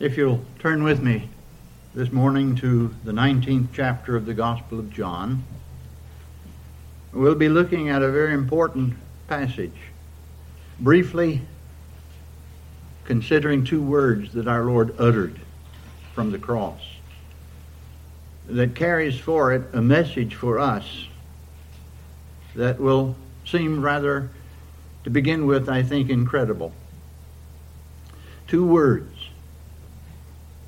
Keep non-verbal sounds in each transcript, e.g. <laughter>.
If you'll turn with me this morning to the 19th chapter of the Gospel of John, we'll be looking at a very important passage. Briefly, considering two words that our Lord uttered from the cross that carries for it a message for us that will seem rather, to begin with, I think, incredible. Two words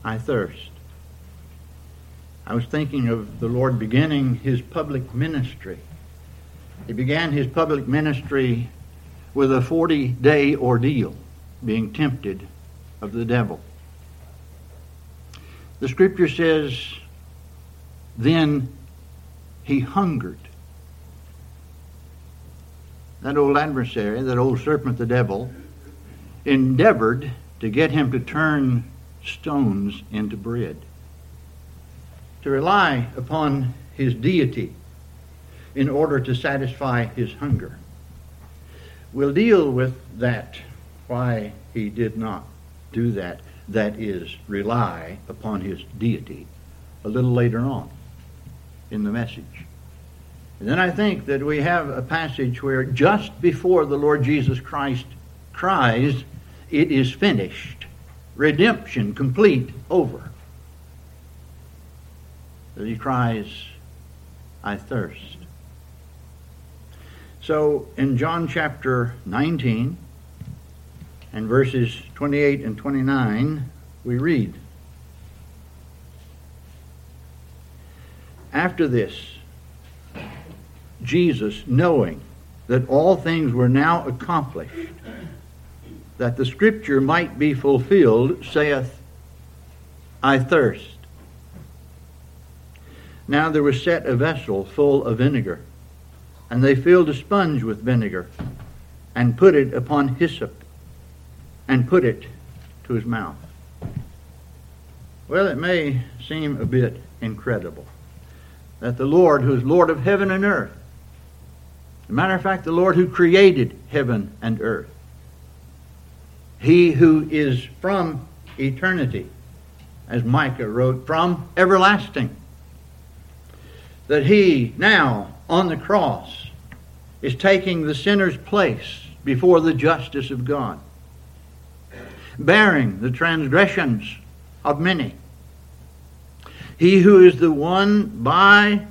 I thirst. I was thinking of the Lord beginning his public ministry. He began his public ministry with a 40 day ordeal, being tempted of the devil. The scripture says, then he hungered. That old adversary, that old serpent, the devil, endeavored to get him to turn stones into bread. To rely upon his deity in order to satisfy his hunger. We'll deal with that, why he did not do that, that is, rely upon his deity, a little later on in the message. And then I think that we have a passage where just before the Lord Jesus Christ cries, It is finished redemption complete over. He cries, I thirst. So in John chapter 19 and verses 28 and 29, we read After this, Jesus, knowing that all things were now accomplished, that the scripture might be fulfilled, saith, I thirst. Now there was set a vessel full of vinegar, and they filled a sponge with vinegar, and put it upon hyssop, and put it to his mouth. Well, it may seem a bit incredible that the Lord, who is Lord of heaven and earth, as a matter of fact, the Lord who created heaven and earth, he who is from eternity, as Micah wrote, from everlasting. That he now on the cross is taking the sinner's place before the justice of God, bearing the transgressions of many. He who is the one by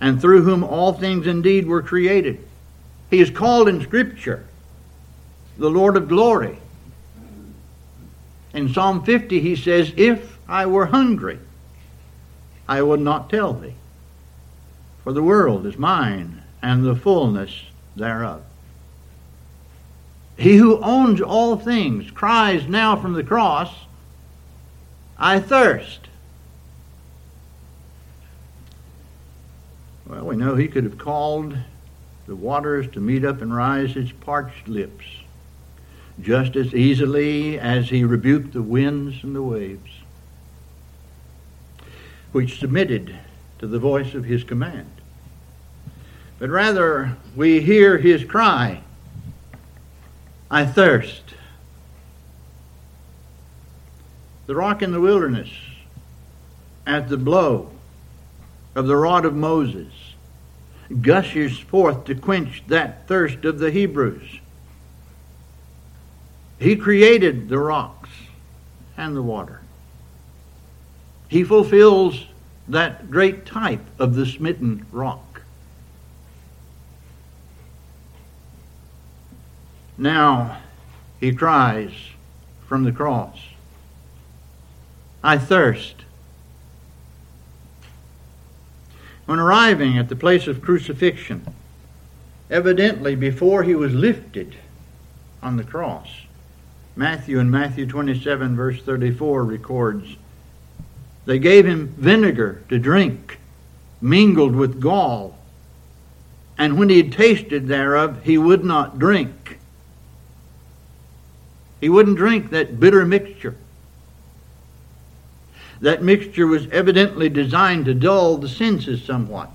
and through whom all things indeed were created. He is called in Scripture the Lord of glory. In Psalm 50, he says, If I were hungry, I would not tell thee. For the world is mine, and the fullness thereof. He who owns all things cries now from the cross, I thirst. Well, we know he could have called the waters to meet up and rise his parched lips just as easily as he rebuked the winds and the waves, which submitted to the voice of his command. But rather, we hear his cry, I thirst. The rock in the wilderness, at the blow of the rod of Moses, gushes forth to quench that thirst of the Hebrews. He created the rocks and the water. He fulfills that great type of the smitten rock. Now he cries from the cross, I thirst. When arriving at the place of crucifixion, evidently before he was lifted on the cross, Matthew in Matthew 27, verse 34 records They gave him vinegar to drink, mingled with gall. And when he had tasted thereof, he would not drink. He wouldn't drink that bitter mixture. That mixture was evidently designed to dull the senses somewhat.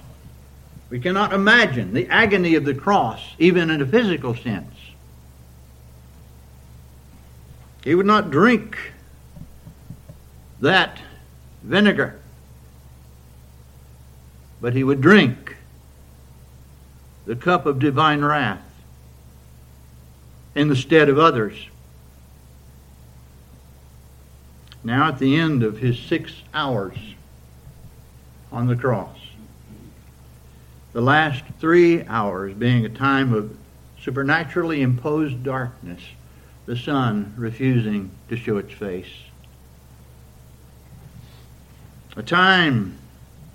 We cannot imagine the agony of the cross, even in a physical sense. He would not drink that vinegar, but he would drink the cup of divine wrath in the stead of others. Now, at the end of his six hours on the cross, the last three hours being a time of supernaturally imposed darkness, the sun refusing to show its face. A time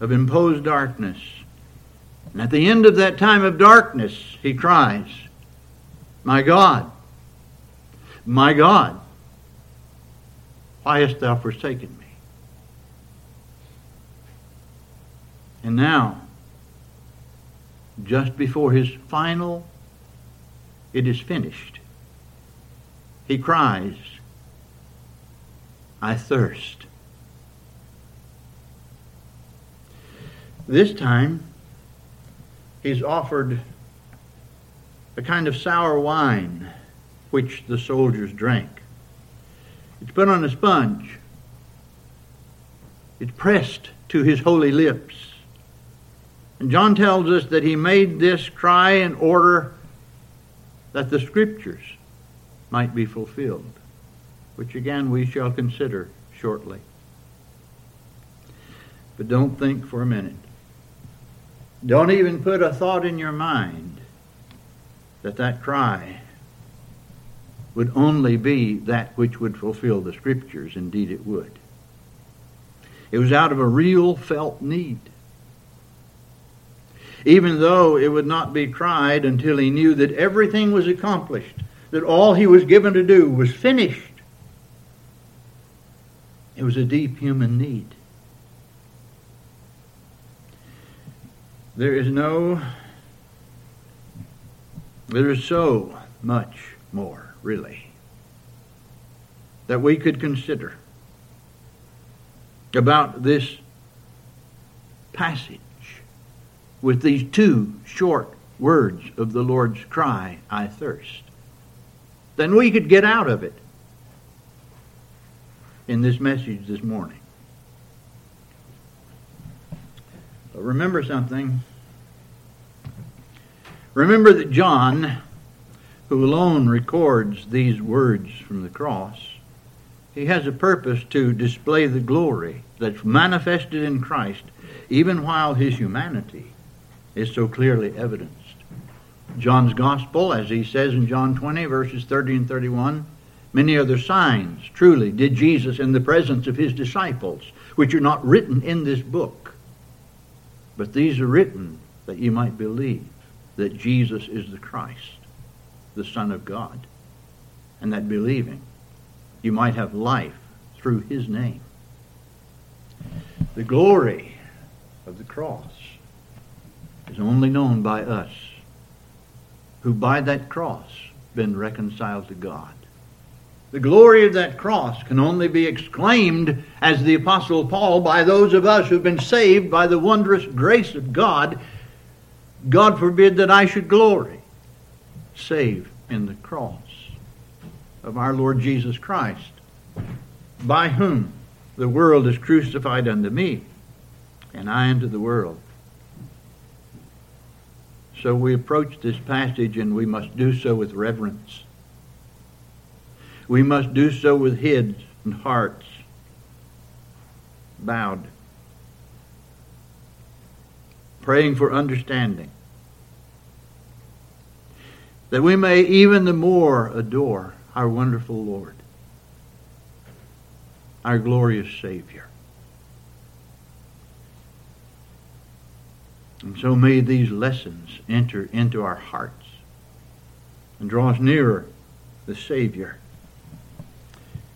of imposed darkness. And at the end of that time of darkness, he cries, My God, my God, why hast thou forsaken me? And now, just before his final, it is finished, he cries, I thirst. This time, he's offered a kind of sour wine which the soldiers drank. It's put on a sponge. It's pressed to his holy lips. And John tells us that he made this cry in order that the scriptures might be fulfilled, which again we shall consider shortly. But don't think for a minute. Don't even put a thought in your mind that that cry would only be that which would fulfill the scriptures. Indeed, it would. It was out of a real felt need. Even though it would not be cried until he knew that everything was accomplished, that all he was given to do was finished. It was a deep human need. There is no, there is so much more, really, that we could consider about this passage with these two short words of the Lord's cry, I thirst. Then we could get out of it in this message this morning. But remember something. Remember that John, who alone records these words from the cross, he has a purpose to display the glory that's manifested in Christ, even while his humanity is so clearly evidenced. John's Gospel, as he says in John 20, verses 30 and 31, many other signs truly did Jesus in the presence of his disciples, which are not written in this book. But these are written that you might believe that Jesus is the Christ, the Son of God, and that believing you might have life through his name. The glory of the cross is only known by us who by that cross been reconciled to God. The glory of that cross can only be exclaimed, as the Apostle Paul, by those of us who've been saved by the wondrous grace of God. God forbid that I should glory, save in the cross of our Lord Jesus Christ, by whom the world is crucified unto me, and I unto the world. So we approach this passage, and we must do so with reverence. We must do so with heads and hearts bowed, praying for understanding, that we may even the more adore our wonderful Lord, our glorious Savior. And so may these lessons enter into our hearts and draw us nearer the Savior.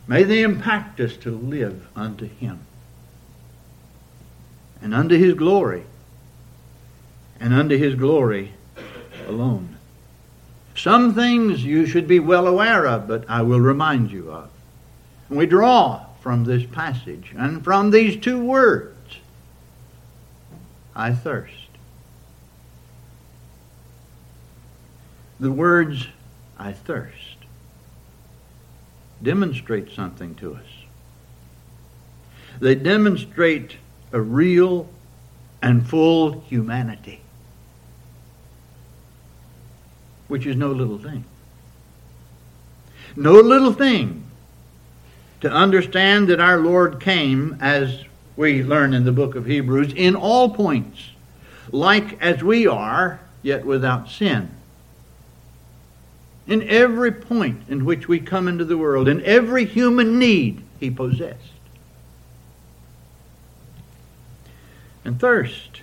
May they impact us to live unto Him and unto His glory and unto His glory alone. Some things you should be well aware of, but I will remind you of. we draw from this passage and from these two words I thirst. The words I thirst demonstrate something to us. They demonstrate a real and full humanity, which is no little thing. No little thing to understand that our Lord came, as we learn in the book of Hebrews, in all points, like as we are, yet without sin. In every point in which we come into the world, in every human need, he possessed. And thirst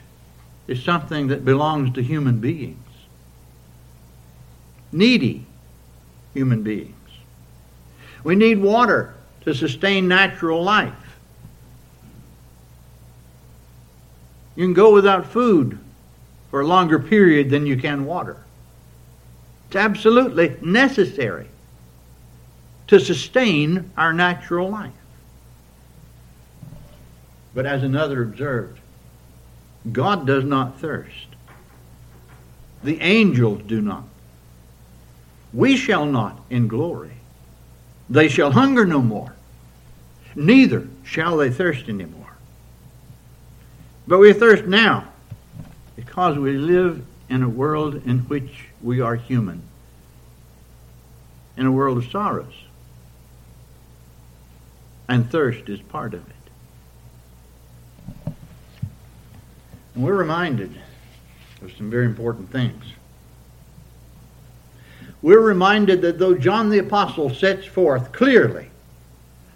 is something that belongs to human beings, needy human beings. We need water to sustain natural life. You can go without food for a longer period than you can water. It's absolutely necessary to sustain our natural life. But as another observed, God does not thirst. The angels do not. We shall not in glory. They shall hunger no more, neither shall they thirst any more. But we thirst now because we live in a world in which we are human, in a world of sorrows. And thirst is part of it. And we're reminded of some very important things. We're reminded that though John the Apostle sets forth clearly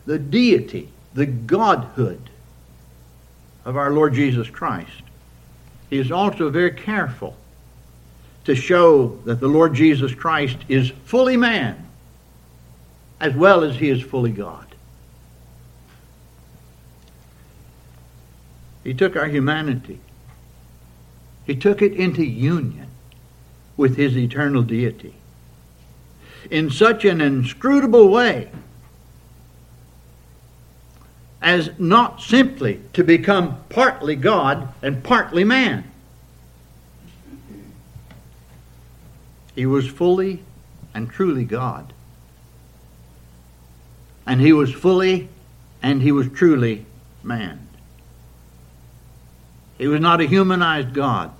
the deity, the godhood of our Lord Jesus Christ, he is also very careful to show that the Lord Jesus Christ is fully man as well as he is fully God. He took our humanity. He took it into union with his eternal deity in such an inscrutable way as not simply to become partly God and partly man. He was fully and truly God. And he was fully and he was truly man. He was not a humanized God,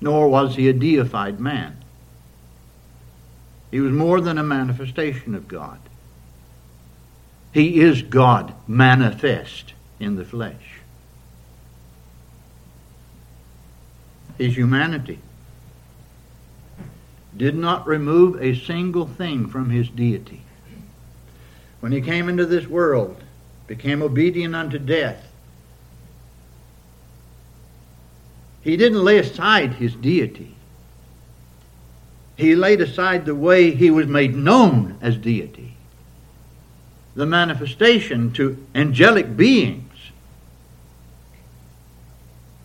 nor was he a deified man. He was more than a manifestation of God. He is God manifest in the flesh. His humanity did not remove a single thing from his deity. When he came into this world, became obedient unto death, he didn't lay aside his deity. He laid aside the way he was made known as deity, the manifestation to angelic beings.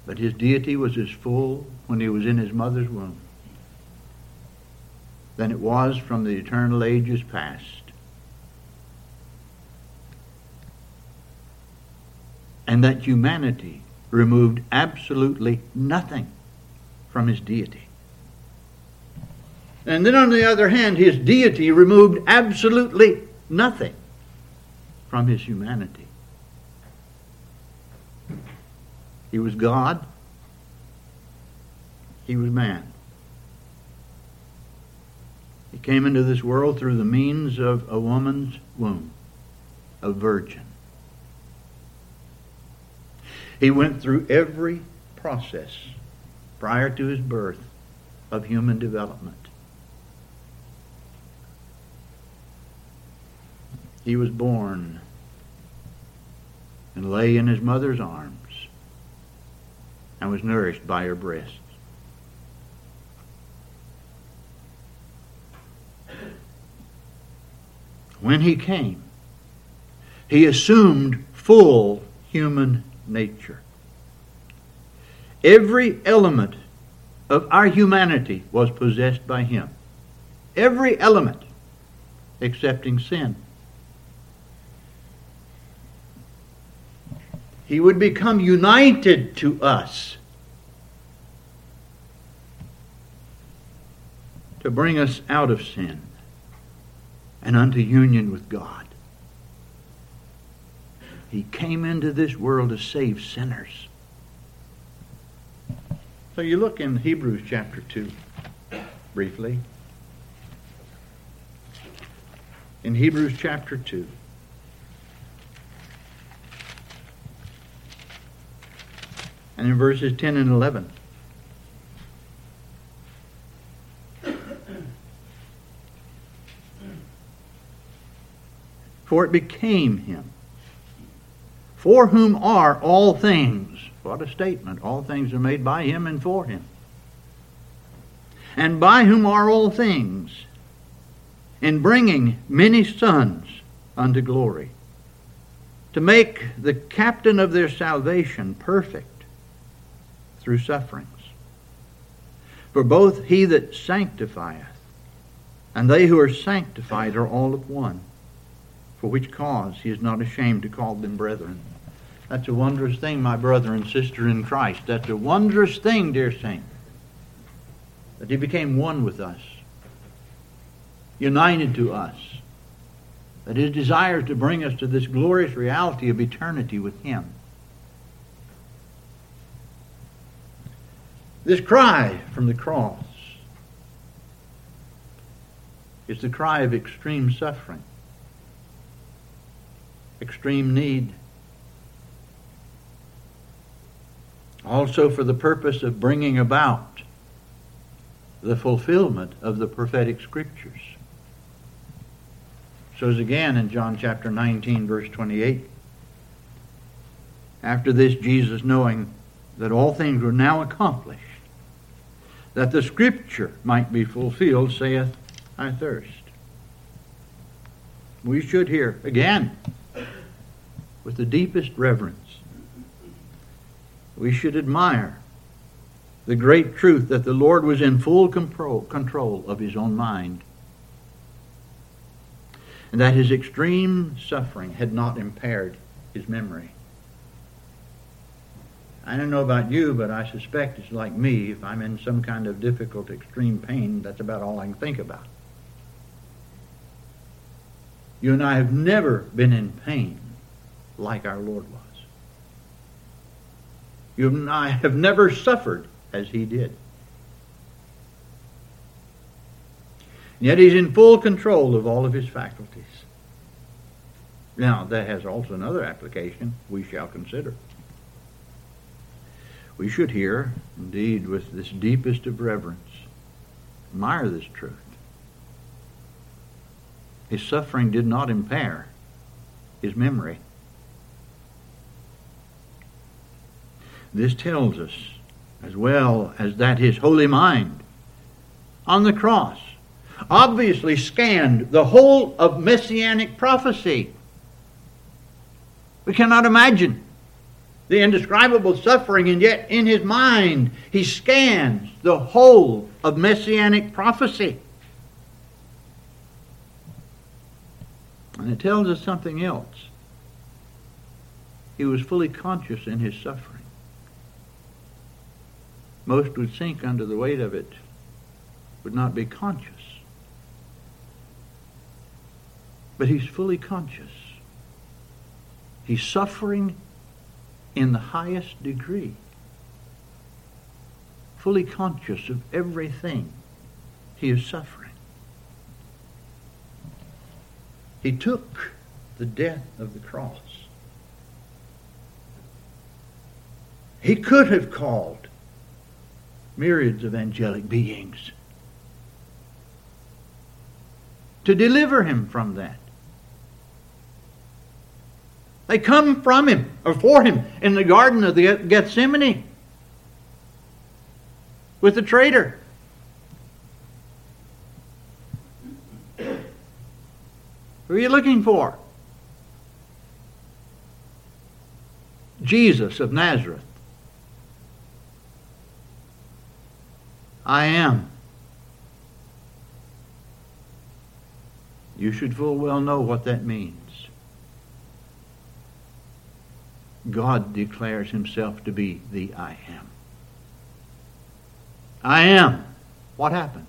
But his deity was as full when he was in his mother's womb than it was from the eternal ages past. And that humanity removed absolutely nothing from his deity. And then on the other hand, his deity removed absolutely nothing from his humanity. He was God. He was man. He came into this world through the means of a woman's womb, a virgin. He went through every process prior to his birth of human development. he was born and lay in his mother's arms and was nourished by her breasts. When he came, he assumed full human nature. Every element of our humanity was possessed by him. Every element, excepting sin. He would become united to us to bring us out of sin and unto union with God. He came into this world to save sinners. So you look in Hebrews chapter 2 briefly. In Hebrews chapter 2. And in verses 10 and 11. For it became him, for whom are all things. What a statement. All things are made by him and for him. And by whom are all things, in bringing many sons unto glory, to make the captain of their salvation perfect through sufferings. For both he that sanctifieth and they who are sanctified are all of one for which cause he is not ashamed to call them brethren. That's a wondrous thing, my brother and sister in Christ. That's a wondrous thing, dear saint, that he became one with us, united to us, that his desire is to bring us to this glorious reality of eternity with him. This cry from the cross is the cry of extreme suffering extreme need. Also, for the purpose of bringing about the fulfillment of the prophetic scriptures. So, as again in John chapter 19, verse 28. After this, Jesus, knowing that all things were now accomplished, that the scripture might be fulfilled, saith, I thirst. We should hear again with the deepest reverence. We should admire the great truth that the Lord was in full control of his own mind and that his extreme suffering had not impaired his memory. I don't know about you, but I suspect it's like me. If I'm in some kind of difficult, extreme pain, that's about all I can think about. You and I have never been in pain like our Lord was. You and I have never suffered as he did. And yet he's in full control of all of his faculties. Now, that has also another application we shall consider. We should hear, indeed, with this deepest of reverence, admire this truth. His suffering did not impair his memory. This tells us, as well as that his holy mind on the cross obviously scanned the whole of messianic prophecy. We cannot imagine the indescribable suffering, and yet in his mind he scans the whole of messianic prophecy. And it tells us something else. He was fully conscious in his suffering most would sink under the weight of it, would not be conscious. But he's fully conscious. He's suffering in the highest degree, fully conscious of everything he is suffering. He took the death of the cross. He could have called myriads of angelic beings to deliver him from that. They come from him or for him in the Garden of the Gethsemane with the traitor. Who are you looking for? Jesus of Nazareth. I am. You should full well know what that means. God declares himself to be the I am. I am. What happened?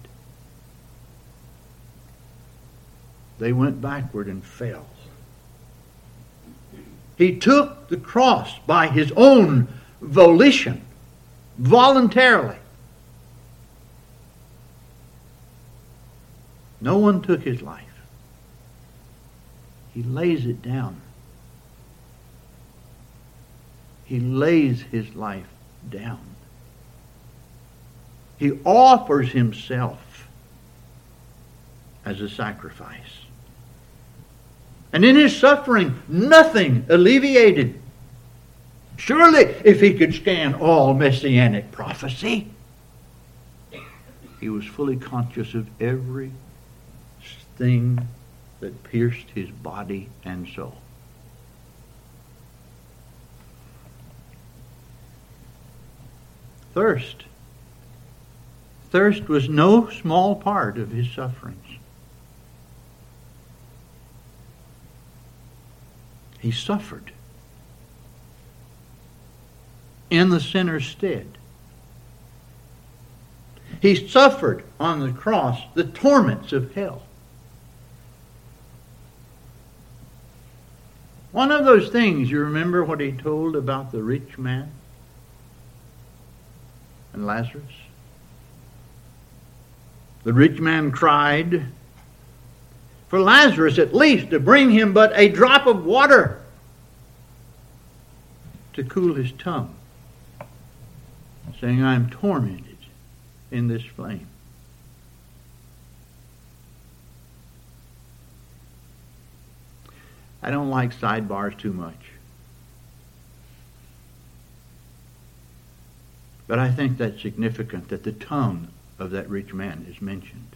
They went backward and fell. He took the cross by his own volition, voluntarily. No one took his life. He lays it down. He lays his life down. He offers himself as a sacrifice. And in his suffering, nothing alleviated. Surely, if he could scan all messianic prophecy, he was fully conscious of every thing that pierced his body and soul. Thirst. Thirst was no small part of his sufferings. He suffered in the sinner's stead. He suffered on the cross the torments of hell. One of those things, you remember what he told about the rich man and Lazarus? The rich man cried for Lazarus at least to bring him but a drop of water to cool his tongue, saying, I am tormented in this flame. I don't like sidebars too much. But I think that's significant that the tongue of that rich man is mentioned.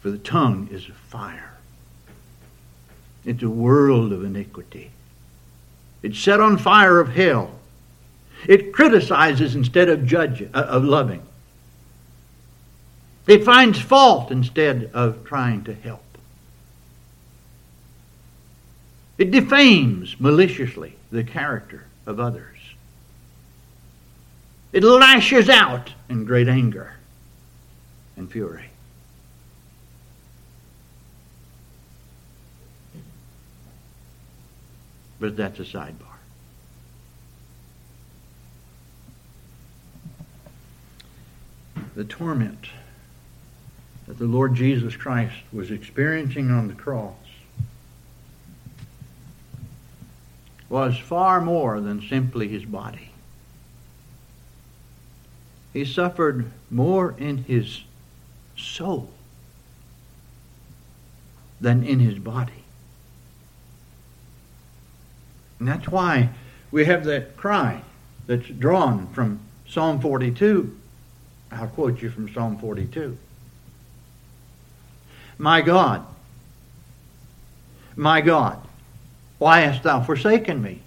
For the tongue is a fire. It's a world of iniquity. It's set on fire of hell. It criticizes instead of judging, uh, of loving. It finds fault instead of trying to help. It defames maliciously the character of others. It lashes out in great anger and fury. But that's a sidebar. The torment that the Lord Jesus Christ was experiencing on the cross was far more than simply his body. He suffered more in his soul than in his body. And that's why we have that cry that's drawn from Psalm 42. I'll quote you from Psalm 42. My God, my God, why hast thou forsaken me?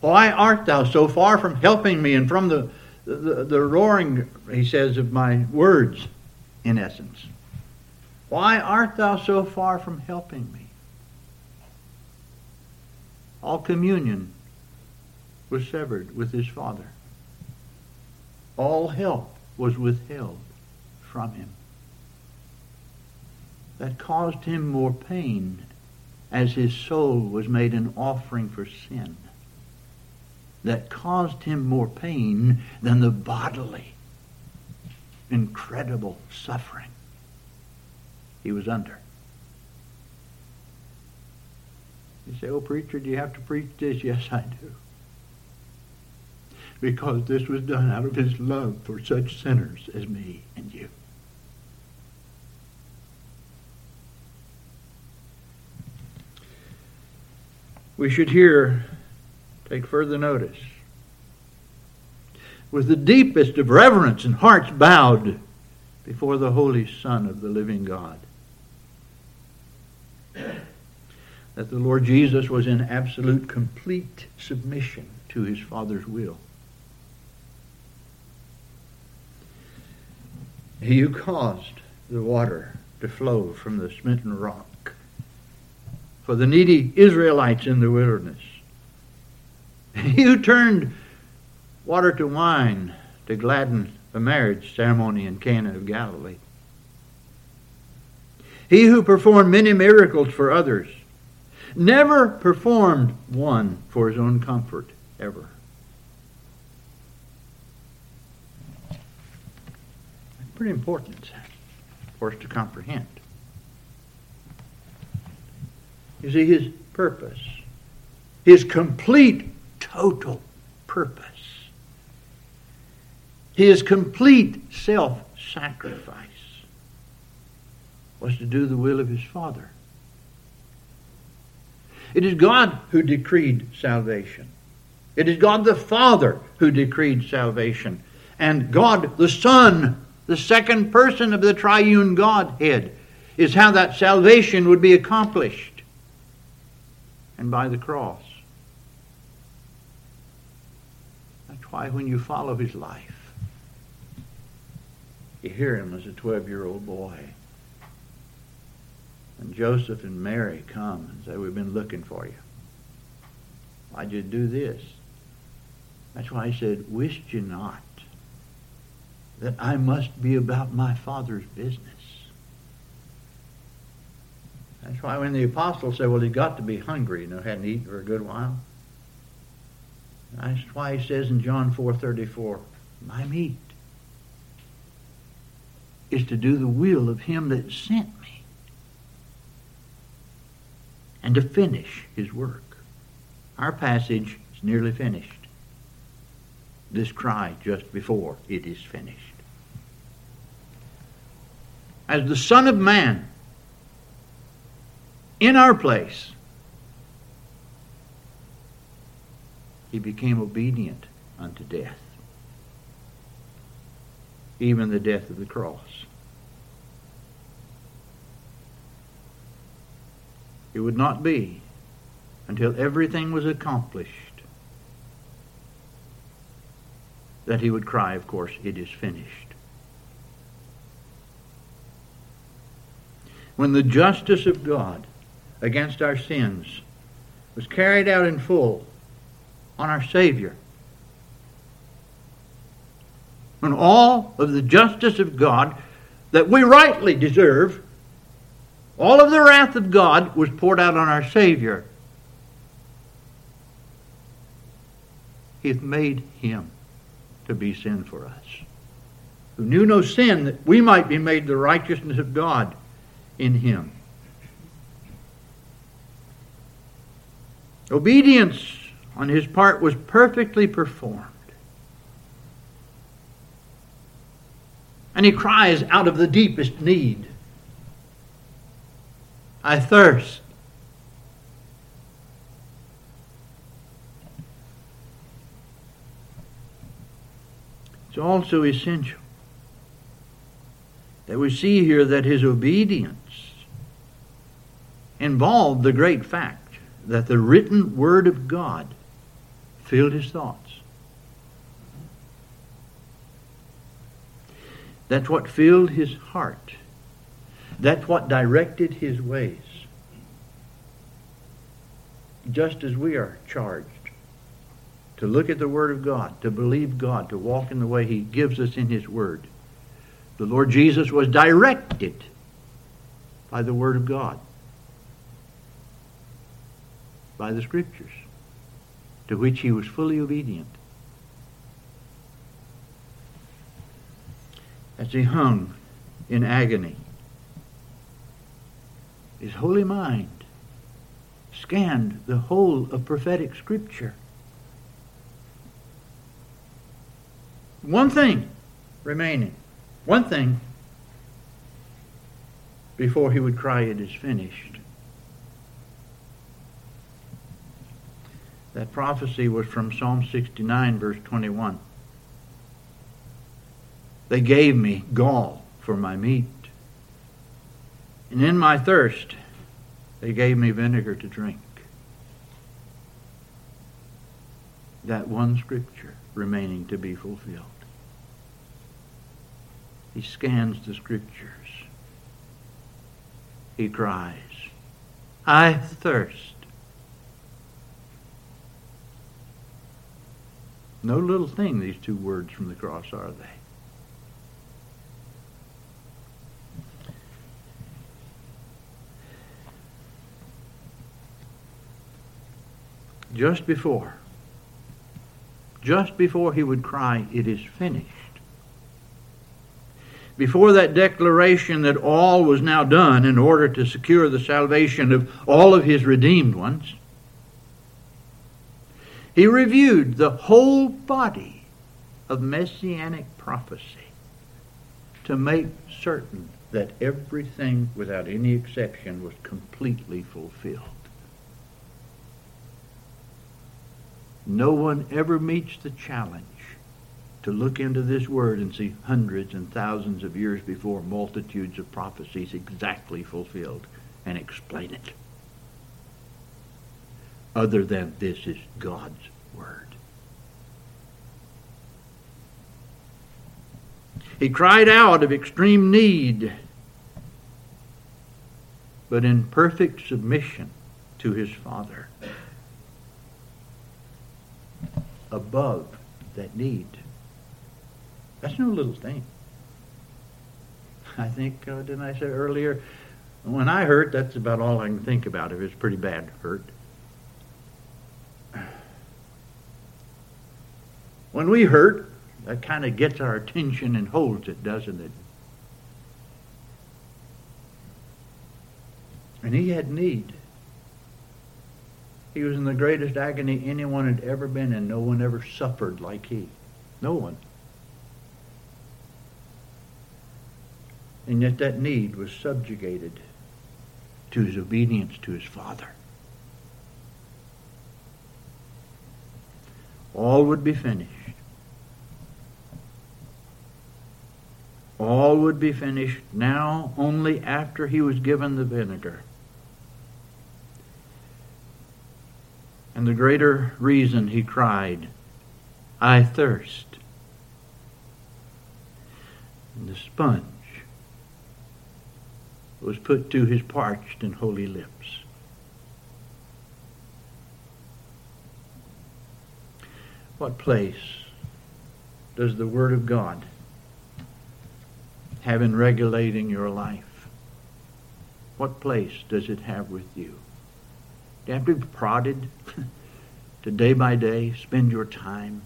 Why art thou so far from helping me and from the, the, the roaring, he says, of my words, in essence? Why art thou so far from helping me? All communion was severed with his Father. All help was withheld from him. That caused him more pain as his soul was made an offering for sin that caused him more pain than the bodily incredible suffering he was under. You say, oh, preacher, do you have to preach this? <laughs> Yes, I do. Because this was done out of his love for such sinners as me and you. We should here take further notice. With the deepest of reverence and hearts bowed before the Holy Son of the living God, that the Lord Jesus was in absolute, complete submission to his Father's will. He who caused the water to flow from the smitten rock for the needy Israelites in the wilderness. <laughs> You turned water to wine to gladden the marriage ceremony in Cana of Galilee. He who performed many miracles for others, never performed one for his own comfort, ever. Pretty important for us to comprehend. You see, his purpose, his complete, total purpose, his complete self sacrifice was to do the will of his Father. It is God who decreed salvation. It is God the Father who decreed salvation. And God the Son, the second person of the triune Godhead, is how that salvation would be accomplished. And by the cross. That's why when you follow his life, you hear him as a 12 year old boy. And Joseph and Mary come and say, We've been looking for you. Why'd you do this? That's why he said, Wist you not that I must be about my Father's business? That's why when the apostles said, Well, he got to be hungry, you know, hadn't eaten for a good while. That's why he says in John 4:34, My meat is to do the will of him that sent me and to finish his work. Our passage is nearly finished. This cry just before it is finished. As the Son of Man, in our place, he became obedient unto death, even the death of the cross. It would not be until everything was accomplished that he would cry, of course, it is finished. When the justice of God against our sins was carried out in full on our Savior, when all of the justice of God that we rightly deserve all of the wrath of God was poured out on our Savior. He hath made him to be sin for us, who knew no sin, that we might be made the righteousness of God in him. Obedience on his part was perfectly performed. And he cries out of the deepest need. I thirst. It's also essential that we see here that his obedience involved the great fact that the written word of God filled his thoughts. That's what filled his heart. That's what directed his ways. Just as we are charged to look at the Word of God, to believe God, to walk in the way He gives us in His Word. The Lord Jesus was directed by the Word of God, by the Scriptures, to which He was fully obedient. As He hung in agony, his holy mind scanned the whole of prophetic scripture. One thing remaining, one thing before he would cry, It is finished. That prophecy was from Psalm 69, verse 21. They gave me gall for my meat and in my thirst, they gave me vinegar to drink. That one scripture remaining to be fulfilled. He scans the scriptures. He cries, I thirst. No little thing, these two words from the cross, are they? just before, just before he would cry, It is finished, before that declaration that all was now done in order to secure the salvation of all of his redeemed ones, he reviewed the whole body of messianic prophecy to make certain that everything, without any exception, was completely fulfilled. No one ever meets the challenge to look into this word and see hundreds and thousands of years before multitudes of prophecies exactly fulfilled and explain it. Other than this is God's word. He cried out of extreme need, but in perfect submission to his Father. Above that need. That's no little thing. I think, uh, didn't I say earlier, when I hurt, that's about all I can think about if it's pretty bad hurt. When we hurt, that kind of gets our attention and holds it, doesn't it? And he had need. He was in the greatest agony anyone had ever been in. No one ever suffered like he. No one. And yet that need was subjugated to his obedience to his Father. All would be finished. All would be finished now only after he was given the vinegar. And the greater reason he cried, I thirst. And the sponge was put to his parched and holy lips. What place does the Word of God have in regulating your life? What place does it have with you? Do you have to be prodded <laughs> to day by day spend your time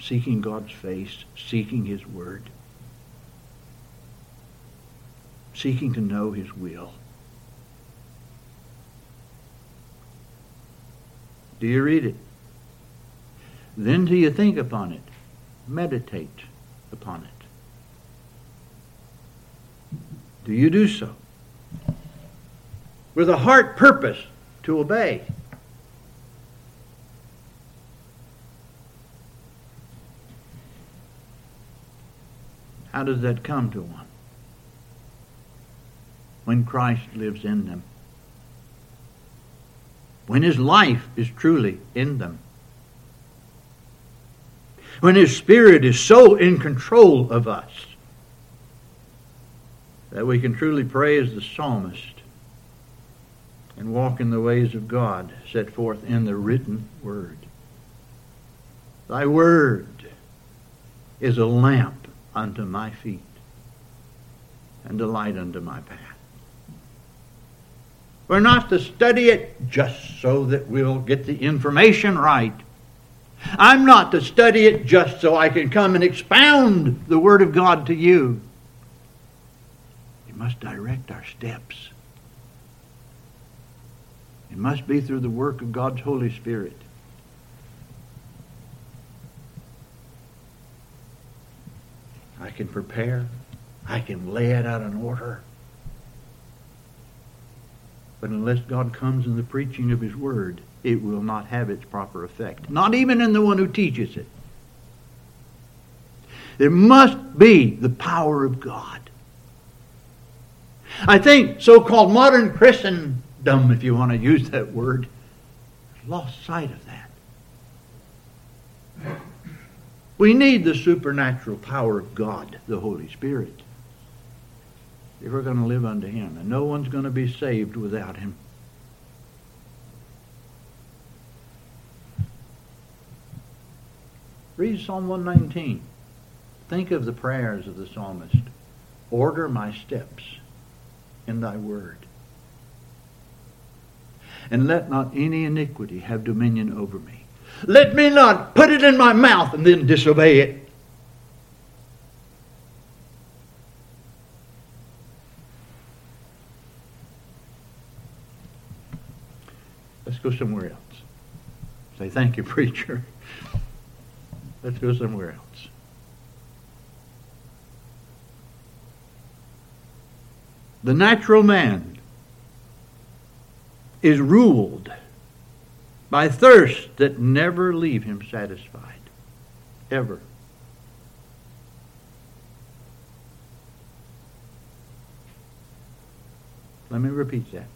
seeking God's face, seeking His Word, seeking to know His will? Do you read it? Then do you think upon it? Meditate upon it. Do you do so? With a heart purpose to obey. How does that come to one? When Christ lives in them. When his life is truly in them. When his spirit is so in control of us that we can truly pray as the psalmist and walk in the ways of God set forth in the written word. Thy word is a lamp unto my feet and a light unto my path. We're not to study it just so that we'll get the information right. I'm not to study it just so I can come and expound the Word of God to you It must direct our steps. It must be through the work of God's Holy Spirit. I can prepare. I can lay it out in order. But unless God comes in the preaching of His Word, it will not have its proper effect. Not even in the one who teaches it. There must be the power of God. I think so called modern Christendom, if you want to use that word, lost sight of that. We need the supernatural power of God, the Holy Spirit, if we're going to live unto Him. And no one's going to be saved without Him. Read Psalm 119. Think of the prayers of the psalmist. Order my steps in thy word. and let not any iniquity have dominion over me. Let me not put it in my mouth and then disobey it. Let's go somewhere else. Say, thank you, <laughs> preacher. Let's go somewhere else. The natural man is ruled by thirsts that never leave him satisfied. Ever. Let me repeat that.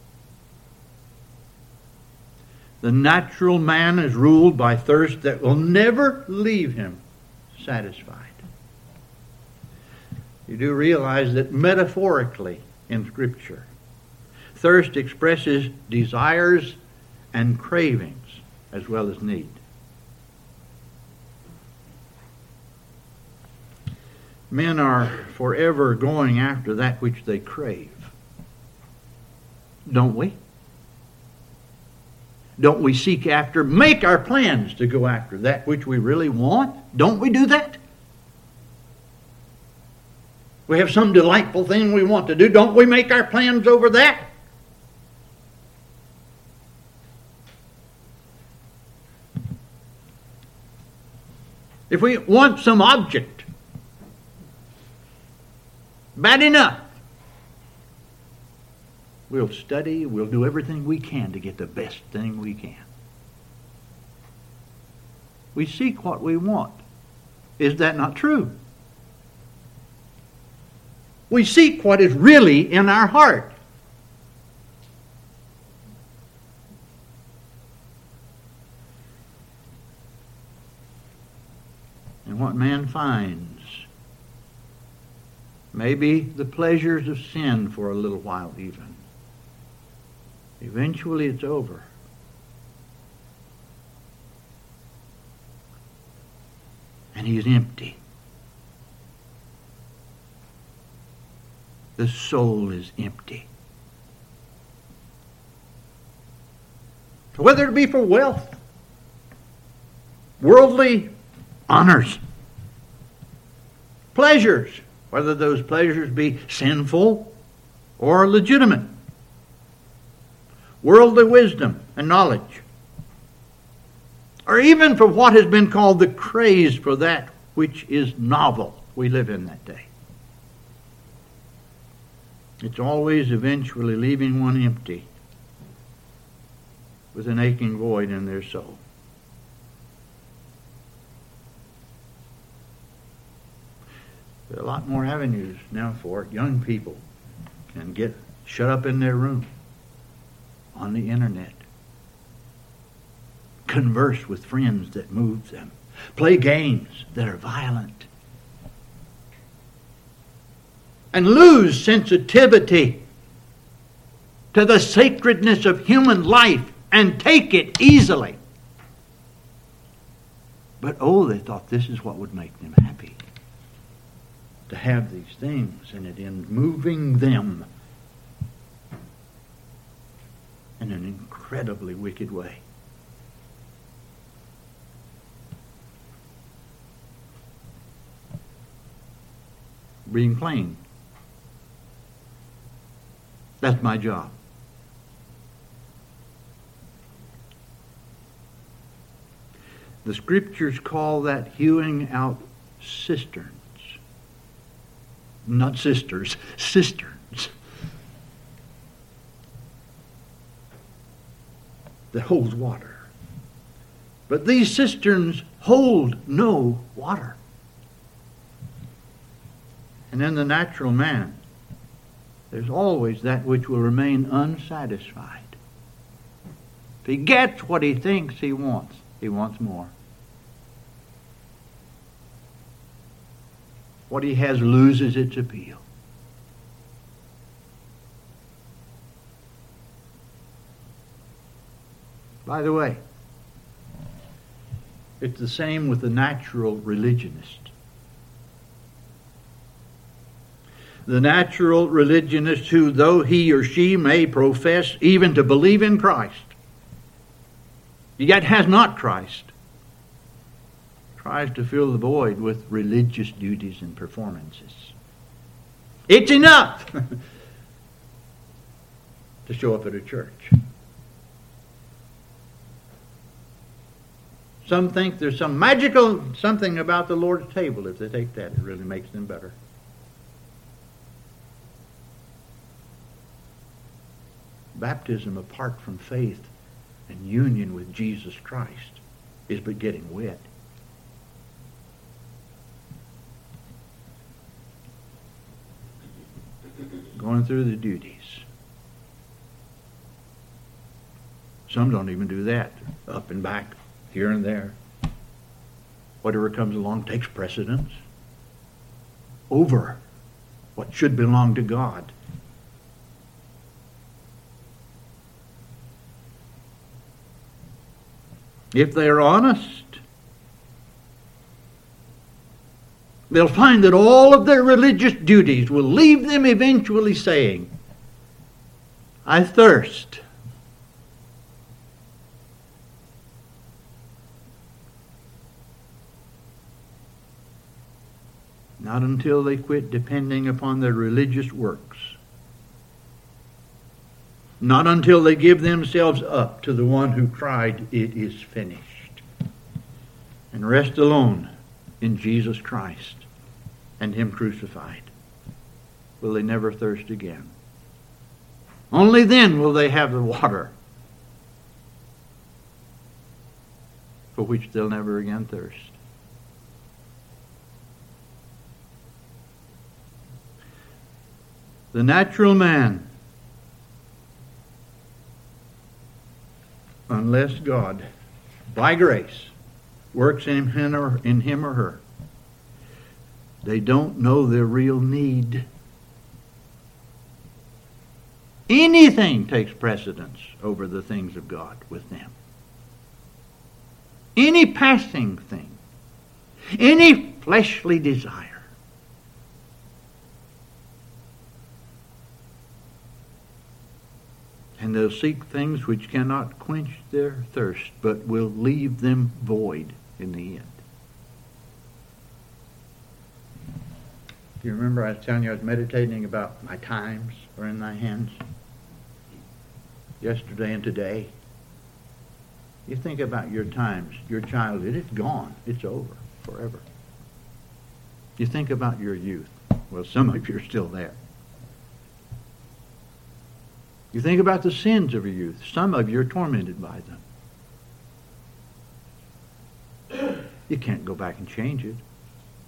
The natural man is ruled by thirst that will never leave him satisfied. You do realize that metaphorically in Scripture, thirst expresses desires and cravings as well as need. Men are forever going after that which they crave. Don't we? Don't we seek after, make our plans to go after that which we really want? Don't we do that? We have some delightful thing we want to do. Don't we make our plans over that? If we want some object, bad enough, We'll study, we'll do everything we can to get the best thing we can. We seek what we want. Is that not true? We seek what is really in our heart. And what man finds may be the pleasures of sin for a little while, even. Eventually it's over. And he's empty. The soul is empty. Whether it be for wealth, worldly honors, pleasures, whether those pleasures be sinful or legitimate worldly wisdom and knowledge, or even for what has been called the craze for that which is novel we live in that day. It's always eventually leaving one empty with an aching void in their soul. There are a lot more avenues now for. Young people can get shut up in their room on the internet. Converse with friends that move them. Play games that are violent. And lose sensitivity to the sacredness of human life and take it easily. But oh, they thought this is what would make them happy. To have these things and it in moving them in an incredibly wicked way. Being plain. That's my job. The scriptures call that hewing out cisterns. Not sisters, <laughs> cisterns. That holds water. But these cisterns hold no water. And in the natural man, there's always that which will remain unsatisfied. If he gets what he thinks he wants, he wants more. What he has loses its appeal. By the way, it's the same with the natural religionist. The natural religionist who, though he or she may profess even to believe in Christ, yet has not Christ, tries to fill the void with religious duties and performances. It's enough <laughs> to show up at a church. Some think there's some magical something about the Lord's table. If they take that, it really makes them better. Baptism apart from faith and union with Jesus Christ is but getting wet. Going through the duties. Some don't even do that. Up and back here and there. Whatever comes along takes precedence over what should belong to God. If they are honest, they'll find that all of their religious duties will leave them eventually saying, I thirst. Not until they quit depending upon their religious works, not until they give themselves up to the one who cried, It is finished, and rest alone in Jesus Christ and Him crucified, will they never thirst again. Only then will they have the water for which they'll never again thirst. The natural man, unless God, by grace, works in him or, in him or her, they don't know their real need. Anything takes precedence over the things of God with them. Any passing thing, any fleshly desire and they'll seek things which cannot quench their thirst, but will leave them void in the end. Do you remember I was telling you I was meditating about my times are in thy hands? Yesterday and today. You think about your times, your childhood, it's gone. It's over forever. You think about your youth. Well, some of you are still there. You think about the sins of your youth. Some of you are tormented by them. You can't go back and change it.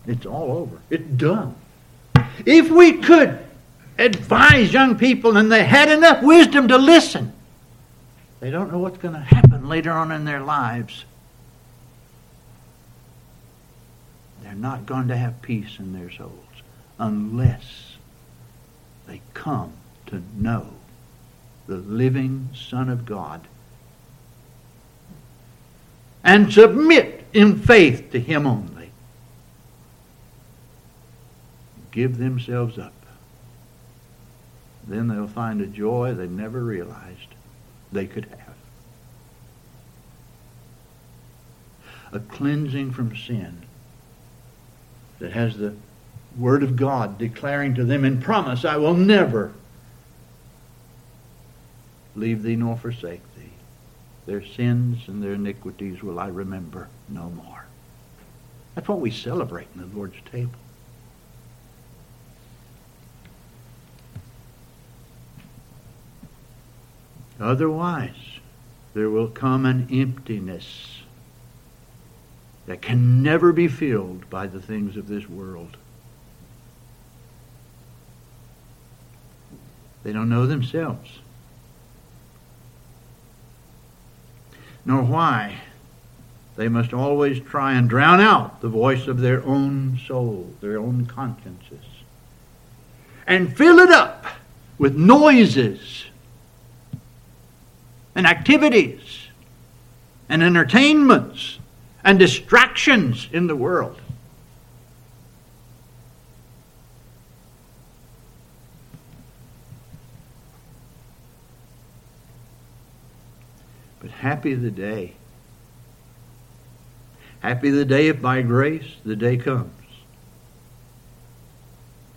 It's all over. It's done. If we could advise young people and they had enough wisdom to listen, they don't know what's going to happen later on in their lives. They're not going to have peace in their souls unless they come to know the living Son of God and submit in faith to Him only. Give themselves up. Then they'll find a joy they never realized they could have. A cleansing from sin that has the Word of God declaring to them in promise, I will never leave thee nor forsake thee. Their sins and their iniquities will I remember no more. That's what we celebrate in the Lord's table. Otherwise, there will come an emptiness that can never be filled by the things of this world. They don't know themselves. Nor why. They must always try and drown out the voice of their own soul, their own consciences, and fill it up with noises and activities and entertainments and distractions in the world. Happy the day Happy the day if by grace the day comes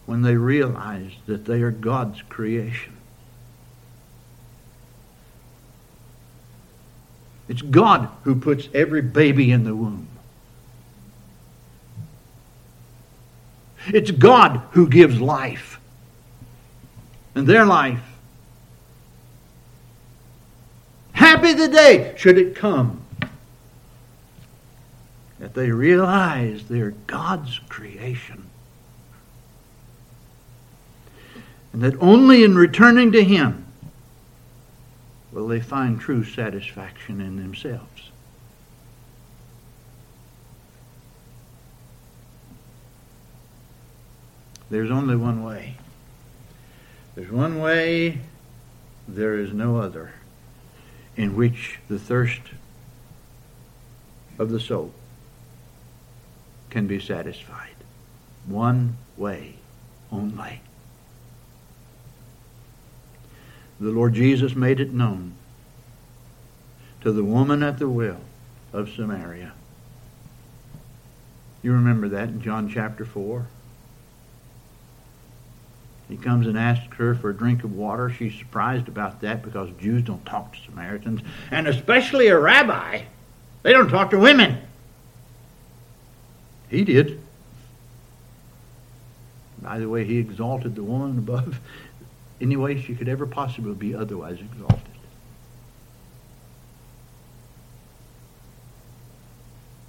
when they realize that they are God's creation. It's God who puts every baby in the womb. It's God who gives life. And their life. Happy the day, should it come, that they realize they're God's creation. And that only in returning to Him will they find true satisfaction in themselves. There's only one way. There's one way, there is no other, in which the thirst of the soul can be satisfied. One way only. The Lord Jesus made it known to the woman at the well of Samaria. You remember that in John chapter 4? He comes and asks her for a drink of water. She's surprised about that because Jews don't talk to Samaritans, and especially a rabbi. They don't talk to women. He did. By the way, he exalted the woman above <laughs> any way she could ever possibly be otherwise exalted.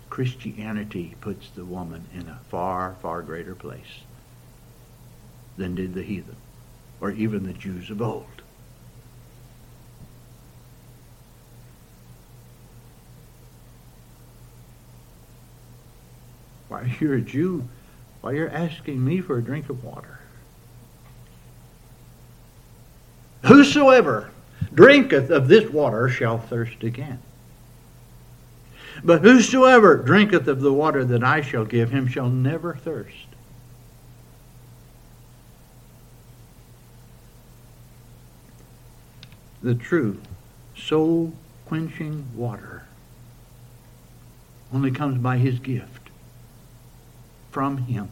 Christianity puts the woman in a far, far greater place than did the heathen or even the Jews of old. Why, <laughs> you're a Jew. Why, you're asking me for a drink of water. Whosoever drinketh of this water shall thirst again. But whosoever drinketh of the water that I shall give him shall never thirst. The true, soul quenching water only comes by his gift from him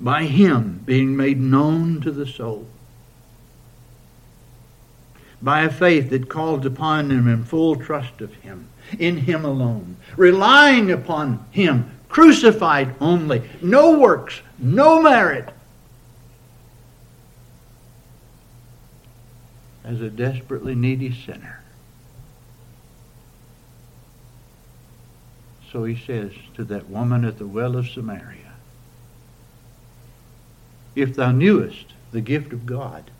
by Him being made known to the soul. By a faith that calls upon Him in full trust of Him, in Him alone, relying upon Him, crucified only, no works, no merit. As a desperately needy sinner. So he says to that woman at the well of Samaria, if thou knewest the gift of God,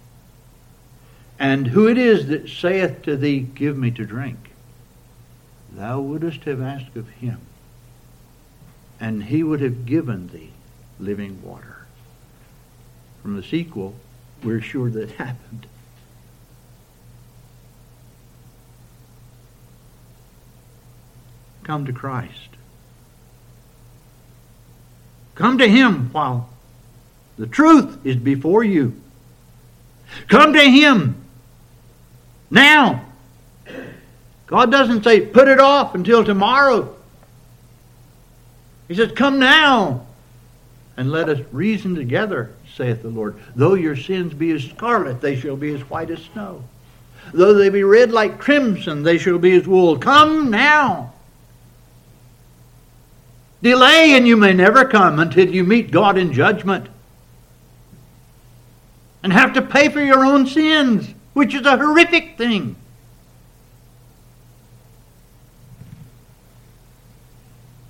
and who it is that saith to thee, Give me to drink, thou wouldst have asked of him, and he would have given thee living water. From the sequel, we're sure that <laughs> happened. Come to Christ. Come to Him while the truth is before you. Come to Him now. God doesn't say, put it off until tomorrow. He says, come now and let us reason together, saith the Lord. Though your sins be as scarlet, they shall be as white as snow. Though they be red like crimson, they shall be as wool. Come now. Delay, and you may never come until you meet God in judgment and have to pay for your own sins, which is a horrific thing.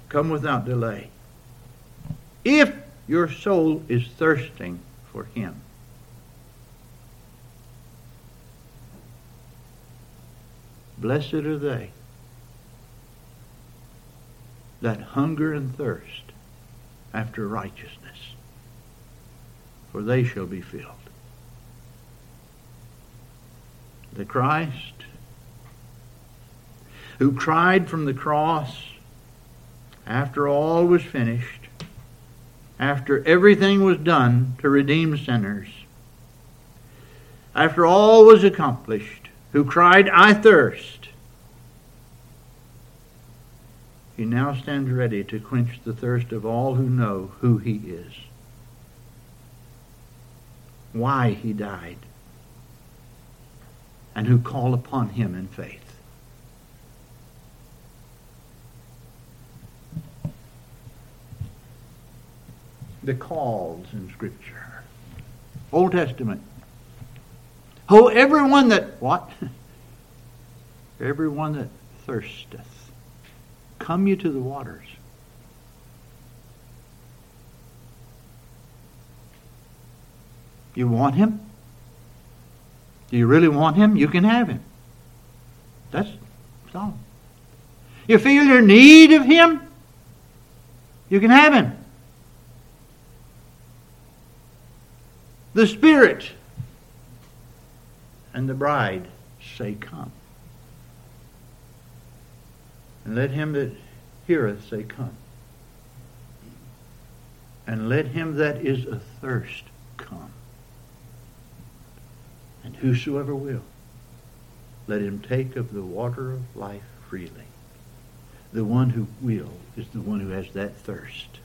Come without delay. If your soul is thirsting for Him. Blessed are they that hunger and thirst after righteousness, for they shall be filled. the Christ who cried from the cross after all was finished, after everything was done to redeem sinners, after all was accomplished, who cried, I thirst. He now stands ready to quench the thirst of all who know who he is, why he died, and who call upon him in faith. The calls in Scripture. Old Testament. Oh, everyone that, what? <laughs> everyone that thirsteth, come you to the waters. You want him? Do you really want him? You can have him. That's, all. You feel your need of him? You can have him. The Spirit and the bride say, Come. And let him that heareth say, Come. And let him that is athirst come. And whosoever will, let him take of the water of life freely. The one who will is the one who has that thirst.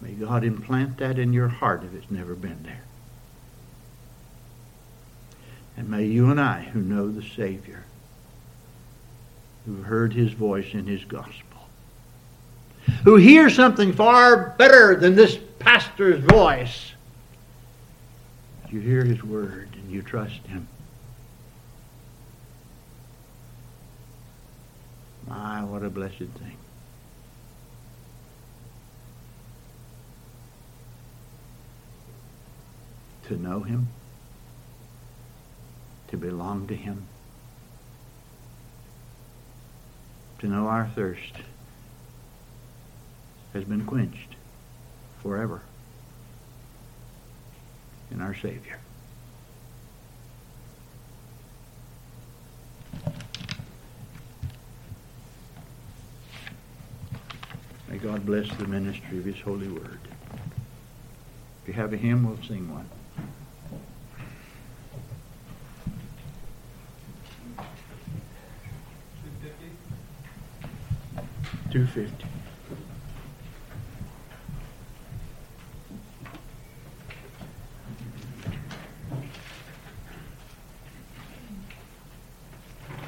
May God implant that in your heart if it's never been there. And may you and I, who know the Savior, who heard his voice in his gospel, who hear something far better than this pastor's voice, you hear his word and you trust him. My, what a blessed thing. To know him to belong to Him, to know our thirst has been quenched forever in our Savior. May God bless the ministry of His holy word. If you have a hymn, we'll sing one. 250.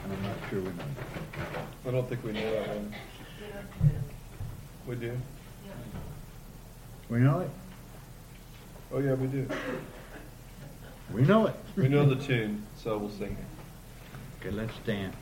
I'm not sure we know. I don't think we know that one. We do? We know it? Oh, yeah, we do. We know it. We know the <laughs> tune, so we'll sing it. Okay, let's stand.